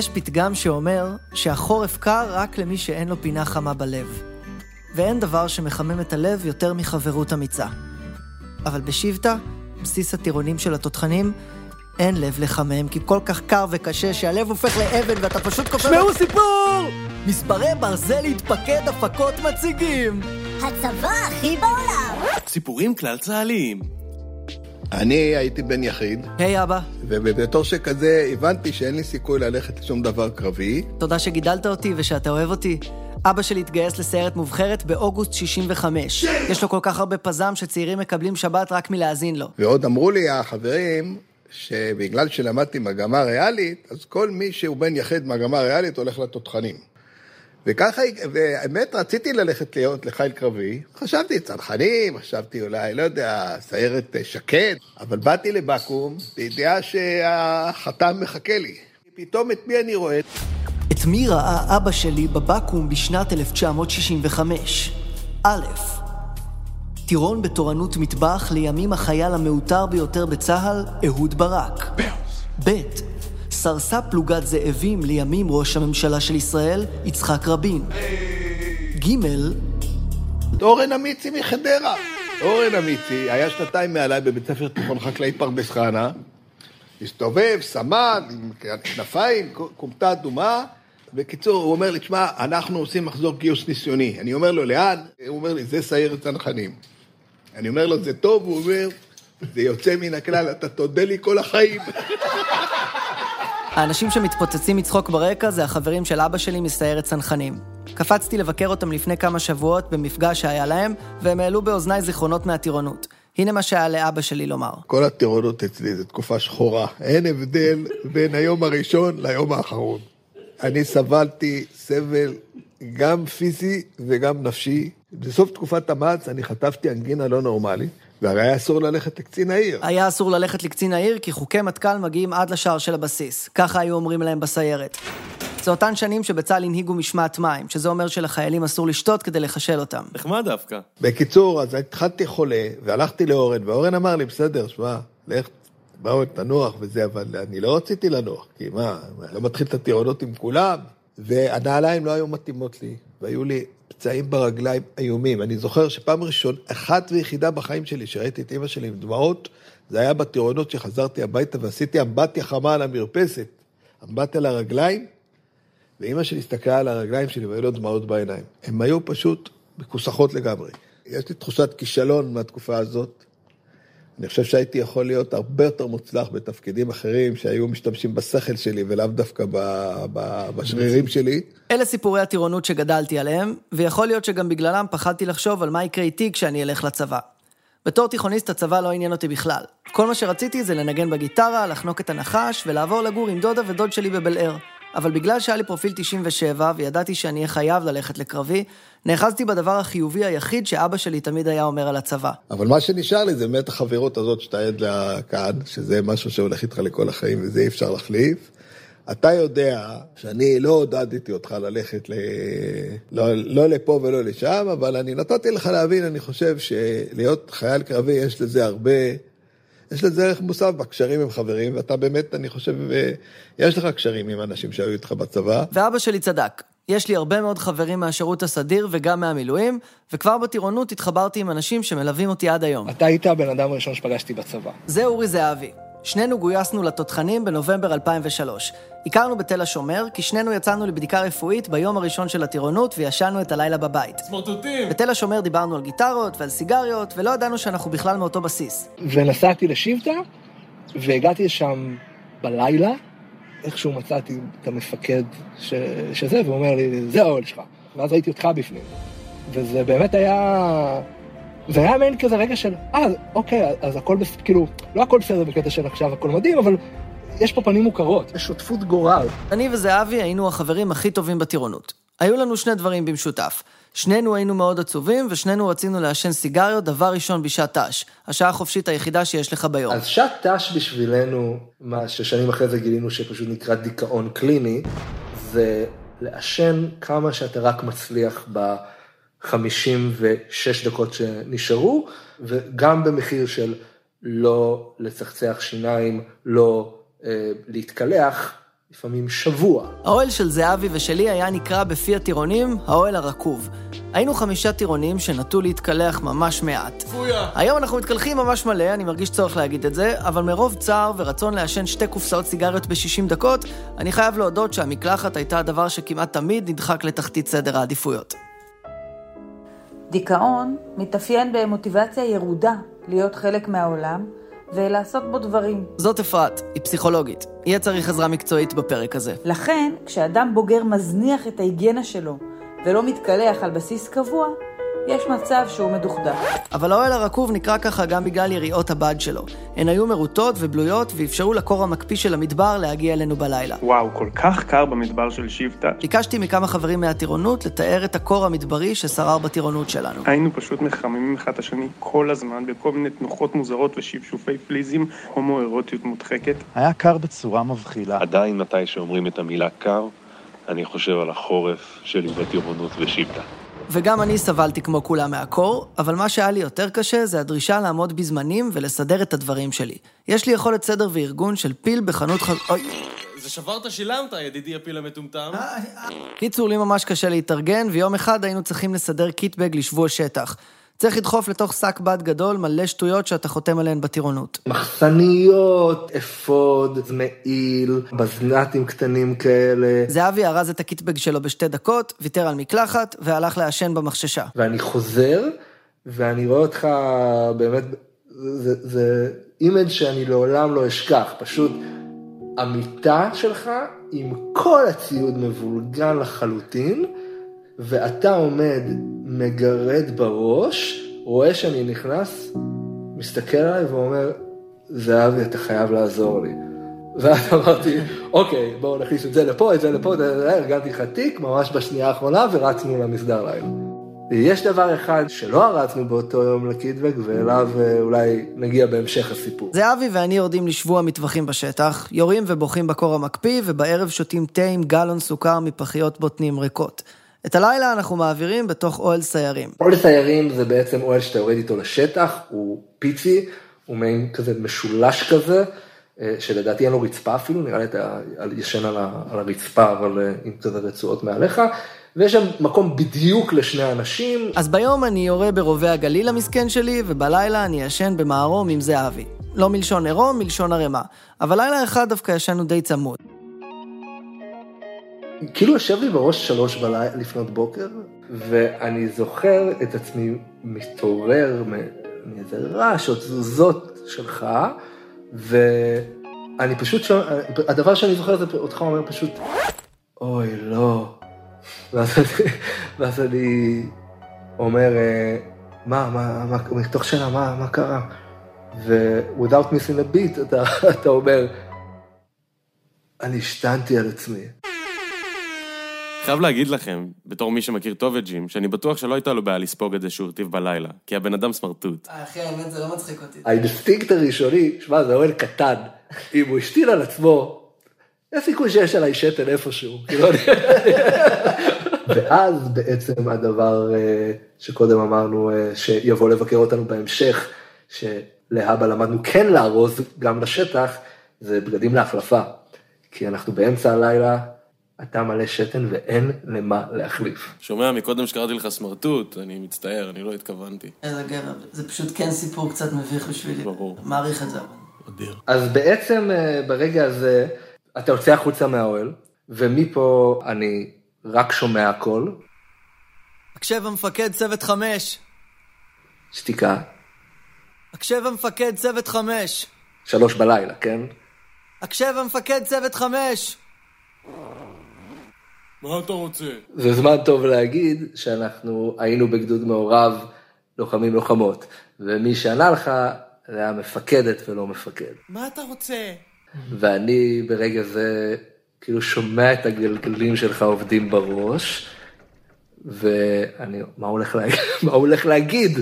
יש פתגם שאומר שהחורף קר רק למי שאין לו פינה חמה בלב. ואין דבר שמחמם את הלב יותר מחברות אמיצה. אבל בשבטה, בסיס הטירונים של התותחנים, אין לב לחמם, כי כל כך קר וקשה שהלב הופך לאבן ואתה פשוט קופא... שמעו סיפור! מספרי ברזל להתפקד הפקות מציגים! הצבא הכי בעולם! סיפורים כלל צה"ליים. אני הייתי בן יחיד, היי אבא, ובתור שכזה הבנתי שאין לי סיכוי ללכת לשום דבר קרבי. תודה שגידלת אותי ושאתה אוהב אותי. אבא שלי התגייס לסיירת מובחרת באוגוסט 65. יש לו כל כך הרבה פזם שצעירים מקבלים שבת רק מלהאזין לו. ועוד אמרו לי החברים, שבגלל שלמדתי מגמה ריאלית, אז כל מי שהוא בן יחיד מגמה ריאלית הולך לתותחנים. וככה, והאמת רציתי ללכת להיות לחיל קרבי, חשבתי צנחנים, חשבתי אולי, לא יודע, סיירת אה, שקד, אבל באתי לבקו"ם בידיעה שהחתם מחכה לי. פתאום את מי אני רואה? את מי ראה אבא שלי בבקו"ם בשנת 1965? א', טירון בתורנות מטבח לימים החייל המעוטר ביותר בצה"ל, אהוד ברק. ב', סרסה פלוגת זאבים לימים ראש הממשלה של ישראל, יצחק רבין. ג', אורן אמיצי מחדרה. אורן אמיצי היה שנתיים מעליי בבית ספר תיכון חקלאי פרדס חנה, הסתובב, סמ"ג, עם כנפיים, כומתה אדומה. בקיצור, הוא אומר לי, תשמע, אנחנו עושים מחזור גיוס ניסיוני. אני אומר לו, לאן? הוא אומר לי, זה סיירת צנחנים. אני אומר לו, זה טוב? הוא אומר, זה יוצא מן הכלל, אתה תודה לי כל החיים. האנשים שמתפוצצים מצחוק ברקע זה החברים של אבא שלי מסיירת צנחנים. קפצתי לבקר אותם לפני כמה שבועות במפגש שהיה להם, והם העלו באוזניי זיכרונות מהטירונות. הנה מה שהיה לאבא שלי לומר. כל הטירונות אצלי זו תקופה שחורה. אין הבדל בין היום הראשון ליום האחרון. אני סבלתי סבל גם פיזי וגם נפשי. בסוף תקופת המץ אני חטפתי אנגינה לא נורמלית, והרי היה אסור ללכת לקצין העיר. היה אסור ללכת לקצין העיר כי חוקי מטכ"ל מגיעים עד לשער של הבסיס. ככה היו אומרים להם בסיירת. זה אותן שנים שבצה"ל הנהיגו משמעת מים, שזה אומר שלחיילים אסור לשתות כדי לחשל אותם. נחמד דווקא. בקיצור, אז התחלתי חולה, והלכתי לאורן, ואורן אמר לי, בסדר, שמע, לך, באו תנוח וזה, אבל אני לא רציתי לנוח, כי מה, אני לא מתחיל את הטירונות עם כולם, והנעליים לא היו מתאימות לי, והיו לי פצעים ברגליים איומים. אני זוכר שפעם ראשון, אחת ויחידה בחיים שלי, שראיתי את אמא שלי עם דמעות, זה היה בטירונות שחזרתי הביתה ועשיתי אמבטיה חמה על המרפסת. אמבטיה לרגליים, ואימא שלי הסתכלה על הרגליים שלי והיו לו דמעות בעיניים. הן היו פשוט מכוסחות לגמרי. יש לי תחושת כישלון מהתקופה הזאת. אני חושב שהייתי יכול להיות הרבה יותר מוצלח בתפקידים אחרים שהיו משתמשים בשכל שלי ולאו דווקא ב, ב, בשרירים שלי. אלה סיפורי הטירונות שגדלתי עליהם, ויכול להיות שגם בגללם פחדתי לחשוב על מה יקרה איתי כשאני אלך לצבא. בתור תיכוניסט הצבא לא עניין אותי בכלל. כל מה שרציתי זה לנגן בגיטרה, לחנוק את הנחש ולעבור לגור עם דודה ודוד שלי בבל אר. אבל בגלל שהיה לי פרופיל 97 וידעתי שאני אהיה חייב ללכת לקרבי, נאחזתי בדבר החיובי היחיד שאבא שלי תמיד היה אומר על הצבא. אבל מה שנשאר לי זה באמת החברות הזאת שאתה עד לה כאן, שזה משהו שהולך איתך לכל החיים וזה אי אפשר להחליף. אתה יודע שאני לא עודדתי אותך ללכת ל... לא, לא לפה ולא לשם, אבל אני נתתי לך להבין, אני חושב שלהיות חייל קרבי יש לזה הרבה... יש לזה ערך מוסף בקשרים עם חברים, ואתה באמת, אני חושב, אה, יש לך קשרים עם אנשים שהיו איתך בצבא. ואבא שלי צדק. יש לי הרבה מאוד חברים מהשירות הסדיר וגם מהמילואים, וכבר בטירונות התחברתי עם אנשים שמלווים אותי עד היום. אתה היית הבן אדם הראשון שפגשתי בצבא. זה אורי זהבי. שנינו גויסנו לתותחנים בנובמבר 2003. הכרנו בתל השומר, כי שנינו יצאנו לבדיקה רפואית ביום הראשון של הטירונות וישנו את הלילה בבית. סמרטוטים! בתל השומר דיברנו על גיטרות ועל סיגריות, ולא ידענו שאנחנו בכלל מאותו בסיס. ונסעתי לשבטה, והגעתי לשם בלילה, איכשהו מצאתי את המפקד ש... שזה, והוא אומר לי, זה האוהל שלך. ואז ראיתי אותך בפנים. וזה באמת היה... זה היה מעין כזה רגע של, אה, אוקיי, אז הכל בסדר, כאילו, לא הכל בסדר בקטע של עכשיו הכל מדהים, אבל יש פה פנים מוכרות, יש שותפות גורל. אני וזהבי היינו החברים הכי טובים בטירונות. היו לנו שני דברים במשותף. שנינו היינו מאוד עצובים, ושנינו רצינו לעשן סיגריות דבר ראשון בשעת ת"ש, השעה החופשית היחידה שיש לך ביום. אז שעת ת"ש בשבילנו, מה ששנים אחרי זה גילינו שפשוט נקרא דיכאון קליני, זה לעשן כמה שאתה רק מצליח ב-56 דקות שנשארו, וגם במחיר של לא לצחצח שיניים, לא אה, להתקלח, לפעמים שבוע. האוהל של זהבי ושלי היה נקרא בפי הטירונים האוהל הרקוב. היינו חמישה טירונים שנטו להתקלח ממש מעט. פויה. היום אנחנו מתקלחים ממש מלא, אני מרגיש צורך להגיד את זה, אבל מרוב צער ורצון לעשן שתי קופסאות סיגריות ב-60 דקות, אני חייב להודות שהמקלחת הייתה הדבר שכמעט תמיד נדחק לתחתית סדר העדיפויות. דיכאון מתאפיין במוטיבציה ירודה להיות חלק מהעולם ולעשות בו דברים. זאת אפרת, היא פסיכולוגית. יהיה צריך עזרה מקצועית בפרק הזה. לכן, כשאדם בוגר מזניח את ההיגיינה שלו ולא מתקלח על בסיס קבוע, יש מצב שהוא מדוכדך. אבל האוהל הרקוב נקרא ככה גם בגלל יריעות הבד שלו. הן היו מרוטות ובלויות ואפשרו לקור המקפיא של המדבר להגיע אלינו בלילה. וואו, כל כך קר במדבר של שבטה. ביקשתי מכמה חברים מהטירונות לתאר את הקור המדברי ששרר בטירונות שלנו. היינו פשוט מחממים אחד את השני כל הזמן בכל מיני תנוחות מוזרות ושפשופי פליזים, הומואירוטיות מודחקת. היה קר בצורה מבחילה. עדיין מתי שאומרים את המילה קר, אני חושב על החורף שלי בטירונות בשבטה. וגם אני סבלתי כמו כולם מהקור, אבל מה שהיה לי יותר קשה זה הדרישה לעמוד בזמנים ולסדר את הדברים שלי. יש לי יכולת סדר וארגון של פיל בחנות ח... אוי. זה שברת שילמת, ידידי הפיל המטומטם. קיצור, לי ממש קשה להתארגן, ויום אחד היינו צריכים לסדר קיטבג לשבוע שטח. צריך לדחוף לתוך שק בד גדול מלא שטויות שאתה חותם עליהן בטירונות. מחסניות, אפוד, מעיל, בזנ"טים קטנים כאלה. זהבי ארז את הקיטבג שלו בשתי דקות, ויתר על מקלחת, והלך לעשן במחששה. ואני חוזר, ואני רואה אותך באמת, זה, זה image שאני לעולם לא אשכח, פשוט המיטה שלך עם כל הציוד מבולגן לחלוטין, ואתה עומד, מגרד בראש, רואה שאני נכנס, מסתכל עליי ואומר, זהבי, אתה חייב לעזור לי. ואז אמרתי, אוקיי, בואו נכניס את זה לפה, את זה לפה, ארגנתי לך תיק ממש בשנייה האחרונה ורצנו למסדר לילה. יש דבר אחד שלא ארצנו באותו יום לקידבק, ואליו אה, אולי נגיע בהמשך הסיפור. זהבי ואני יורדים לשבוע מטווחים בשטח, יורים ובוכים בקור המקפיא, ובערב שותים תה עם גלון סוכר מפחיות בוטנים ריקות. את הלילה אנחנו מעבירים בתוך אוהל סיירים. אוהל סיירים זה בעצם אוהל שאתה יורד איתו לשטח, הוא פיצי, הוא מעין כזה משולש כזה, אה, שלדעתי אין לו רצפה אפילו, נראה לי אתה ישן על ה- על הרצפה, אבל אה, עם כזה רצועות מעליך, ויש שם מקום בדיוק לשני אנשים, אז ביום אני יורה ברובה הגליל המסכן שלי, ובלילה אני ישן במערום עם זהבי. לא מלשון עירום, מלשון ערימה. אבל לילה אחד דווקא ישנו די צמוד. כאילו יושב לי בראש שלוש בלילה לפנות בוקר, ואני זוכר את עצמי מתעורר מאיזה רעש או תזוזות שלך, ואני פשוט שומע, הדבר שאני זוכר זה אותך אומר פשוט, אוי, לא. ואז אני, ואז אני אומר, מה, מה, מה, מתוך שאלה, מה, מה קרה? ו-without missing a beat, אתה, אתה אומר, אני השתנתי על עצמי. חייב להגיד לכם, בתור מי שמכיר טוב את ג'ים, שאני בטוח שלא הייתה לו בעיה לספוג את זה שהוא הרטיב בלילה, כי הבן אדם סמרטוט. אחי, האמת זה לא מצחיק אותי. האינסטינקט הראשוני, שמע, זה אוהל קטן, אם הוא השתיל על עצמו, יש סיכוי שיש עליי שתן איפשהו, כאילו, אני- ואז בעצם הדבר אה, שקודם אמרנו, אה, שיבוא לבקר אותנו בהמשך, שלהבא למדנו כן לארוז גם לשטח, זה בגדים להחלפה. כי אנחנו באמצע הלילה, אתה מלא שתן ואין למה להחליף. שומע, מקודם שקראתי לך סמרטוט, אני מצטער, אני לא התכוונתי. איזה גבר, זה פשוט כן סיפור קצת מביך בשבילי. ברור. מעריך את זה. אדיר. אז בעצם אה, ברגע הזה, אתה יוצא החוצה מהאוהל, ומפה אני רק שומע הכל, הקשב המפקד צוות חמש. שתיקה, הקשב המפקד צוות חמש. שלוש בלילה, כן? הקשב המפקד צוות חמש. מה אתה רוצה? זה זמן טוב להגיד שאנחנו היינו בגדוד מעורב לוחמים לוחמות, ומי שענה לך זה היה מפקדת ולא מפקד. מה אתה רוצה? ואני ברגע זה כאילו שומע את הגלגלים שלך עובדים בראש, ואני, מה הוא הולך להגיד? מה הוא הולך להגיד?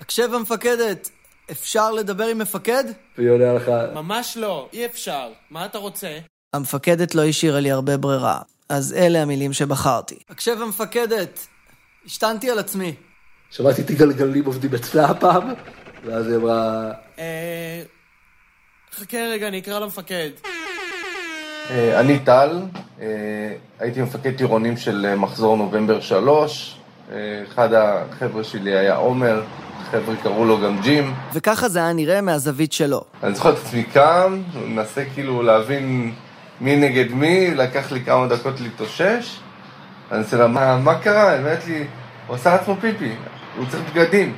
הקשב המפקדת, אפשר לדבר עם מפקד? והיא עונה לך, ממש לא, אי אפשר. מה אתה רוצה? המפקדת לא השאירה לי הרבה ברירה, אז אלה המילים שבחרתי. הקשב המפקדת, השתנתי על עצמי. שמעתי את הגלגלים עובדים אצלה הפעם, ואז היא אמרה, אה... חכה רגע, אני אקרא למפקד. אה, אני טל, אה, הייתי מפקד טירונים של מחזור נובמבר 3. אחד החבר'ה שלי היה עומר, חבר'ה קראו לו גם ג'ים. וככה זה היה נראה מהזווית שלו. אני זוכר את עצמי קם, מנסה כאילו להבין מי נגד מי, לקח לי כמה דקות להתאושש. אני רוצה לה, מה, מה קרה? היא אומרת לי, הוא עשה לעצמו פיפי, הוא צריך בגדים.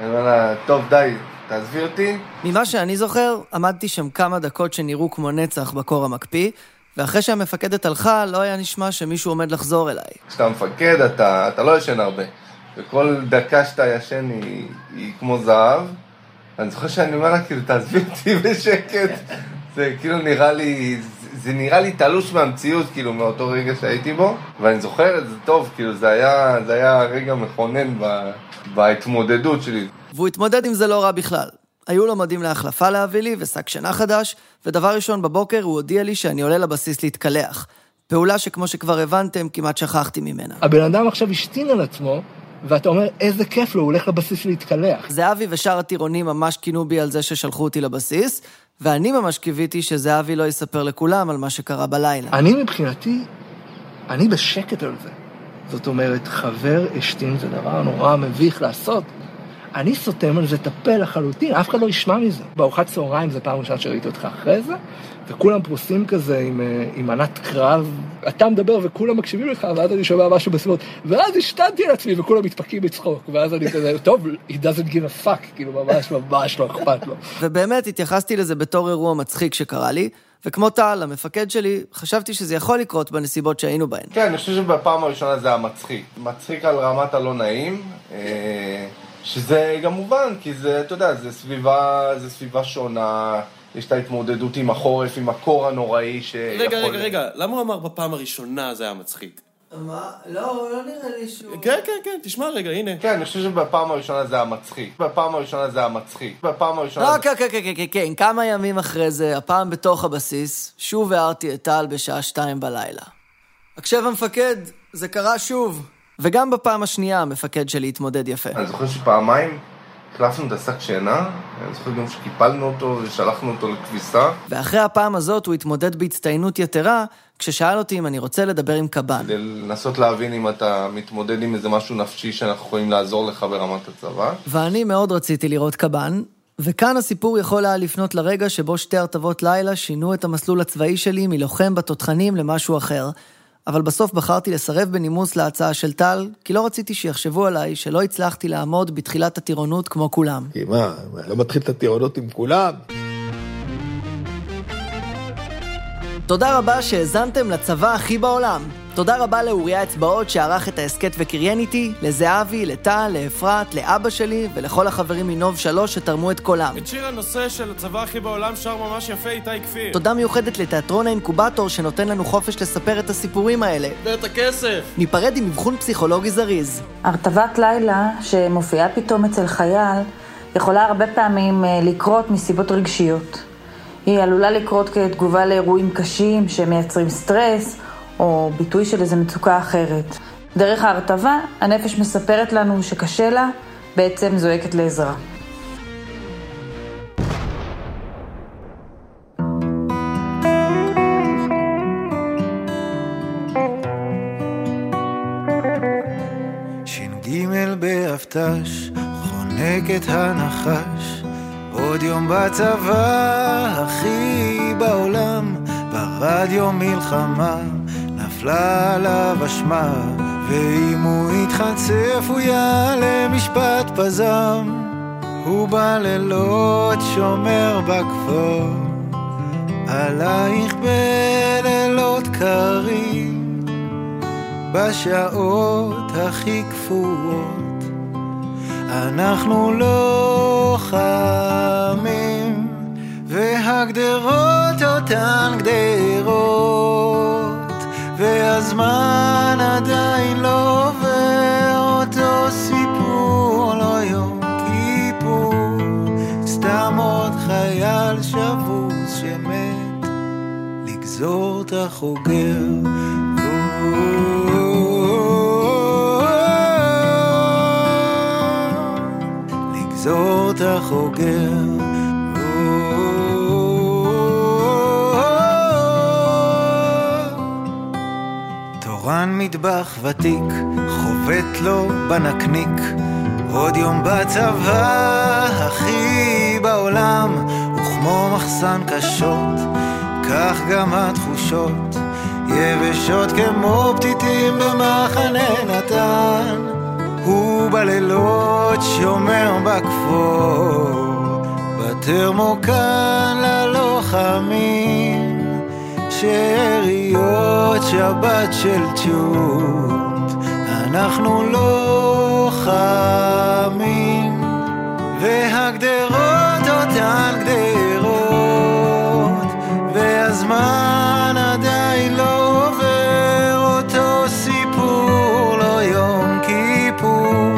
אני אומר לה, טוב, די, תעזבי אותי. ממה שאני זוכר, עמדתי שם כמה דקות שנראו כמו נצח בקור המקפיא, ואחרי שהמפקדת הלכה, לא היה נשמע שמישהו עומד לחזור אליי. כשאתה מפקד, אתה, אתה לא ישן הרבה. וכל דקה שאתה ישן היא, היא כמו זהב. אני זוכר שאני אומר לה, כאילו, תעזבי אותי בשקט. זה כאילו נראה לי, זה נראה לי תלוש מהמציאות, כאילו, מאותו רגע שהייתי בו. ואני זוכר את זה טוב, כאילו, זה היה, זה היה רגע מכונן ב, בהתמודדות שלי. והוא התמודד עם זה לא רע בכלל. היו לו מדים להחלפה להביא לי ושק שינה חדש, ודבר ראשון בבוקר הוא הודיע לי שאני עולה לבסיס להתקלח. פעולה שכמו שכבר הבנתם, כמעט שכחתי ממנה. הבן אדם עכשיו השתין על עצמו, ואתה אומר, איזה כיף לו, הוא הולך לבסיס להתקלח. זהבי ושאר הטירונים ממש קינו בי על זה ששלחו אותי לבסיס, ואני ממש קיוויתי שזהבי לא יספר לכולם על מה שקרה בלילה. אני מבחינתי, אני בשקט על זה. זאת אומרת, חבר השתין זה דבר נורא מביך לעשות. אני סותם על זה את הפה לחלוטין, אף אחד לא ישמע מזה. בארוחת צהריים זה פעם ראשונה שראיתי אותך אחרי זה, וכולם פרוסים כזה עם, אה, עם מנת קרב. אתה מדבר וכולם מקשיבים לך, ואז אני שומע משהו בסביבות, ואז השתנתי על עצמי וכולם מתפקים בצחוק, ואז אני כזה, טוב, he doesn't give a fuck, כאילו ממש ממש לא אכפת לו. ובאמת התייחסתי לזה בתור אירוע מצחיק שקרה לי, וכמו טל, המפקד שלי, חשבתי שזה יכול לקרות בנסיבות שהיינו בהן. כן, אני חושב שבפעם הראשונה זה היה מצחיק. מצחיק על רמת הלא נעים. שזה גם מובן, כי זה, אתה יודע, זה סביבה, זה סביבה שונה, יש את ההתמודדות עם החורף, עם הקור הנוראי שיכול... רגע, רגע, רגע, למה הוא אמר בפעם הראשונה זה היה מצחיק? מה? לא, לא נראה לי שהוא... כן, כן, כן, תשמע רגע, הנה. כן, אני חושב שבפעם הראשונה זה היה מצחיק. בפעם הראשונה זה היה מצחיק. בפעם הראשונה... לא, כן, כן, כן, כן, כן, כמה ימים אחרי זה, הפעם בתוך הבסיס, שוב הערתי את טל בשעה שתיים בלילה. הקשב המפקד, זה קרה שוב. וגם בפעם השנייה המפקד שלי התמודד יפה. אני זוכר שפעמיים החלפנו את השק שינה, אני זוכר גם שקיפלנו אותו ושלחנו אותו לכביסה. ואחרי הפעם הזאת הוא התמודד בהצטיינות יתרה, כששאל אותי אם אני רוצה לדבר עם קב"ן. כדי לנסות להבין אם אתה מתמודד עם איזה משהו נפשי שאנחנו יכולים לעזור לך ברמת הצבא. ואני מאוד רציתי לראות קב"ן, וכאן הסיפור יכול היה לפנות לרגע שבו שתי הרטבות לילה שינו את המסלול הצבאי שלי מלוחם בתותחנים למשהו אחר, אבל בסוף בחרתי לסרב בנימוס להצעה של טל, כי לא רציתי שיחשבו עליי שלא הצלחתי לעמוד בתחילת הטירונות כמו כולם. כי מה, לא מתחיל את הטירונות עם כולם? תודה רבה שהאזנתם לצבא הכי בעולם. תודה רבה לאוריה אצבעות שערך את ההסכת וקריין איתי, לזהבי, לטל, לאפרת, לאבא שלי ולכל החברים מנוב שלוש שתרמו את קולם. את שיר הנושא של הצבא הכי בעולם שר ממש יפה איתי כפיר. תודה מיוחדת לתיאטרון האינקובטור שנותן לנו חופש לספר את הסיפורים האלה. ואת הכסף. ניפרד עם אבחון פסיכולוגי זריז. הרטבת לילה שמופיעה פתאום אצל חייל יכולה הרבה פעמים אה, לקרות מסיבות רגשיות. היא עלולה לקרות כתגובה לאירועים קשים שמייצרים סטרס, או ביטוי של איזו מצוקה אחרת. דרך ההרטבה, הנפש מספרת לנו שקשה לה, בעצם זועקת לעזרה. ש"ג באבט"ש, חונק את הנחש, עוד יום בצבא, הכי בעולם, ברדיו מלחמה, נפלה עליו אשמה, ואם הוא יתחצף הוא יעלה משפט פזם, הוא בלילות שומר בכפור, עלייך בלילות קרים, בשעות הכי קפואות, אנחנו לוחמים, והגדרות אותן גדרות, והזמן עדיין לא עובר אותו סיפור, לא יום כיפור, סתם עוד חייל שבוס שמת לגזור את החוגר. לגזור את החוגר. כאן מטבח ותיק, חובט לו בנקניק. עוד יום בצבא, הכי בעולם, וכמו מחסן קשות, כך גם התחושות, יבשות כמו פתיתים במחנה נתן. הוא בלילות שומר בכפור, בטרמוקן ללוחמים, שאריות שבת של צ'וט, אנחנו לוחמים, והגדרות אותן גדרות, והזמן עדיין לא עובר אותו סיפור, לא יום כיפור,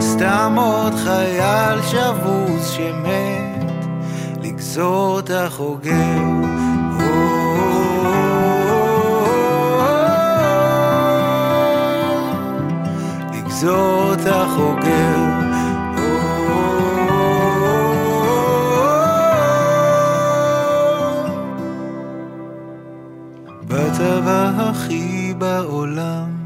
סתם עוד חייל שבוז שמת לגזור את החוגר. לגזור את החוגר. בצבא הכי בעולם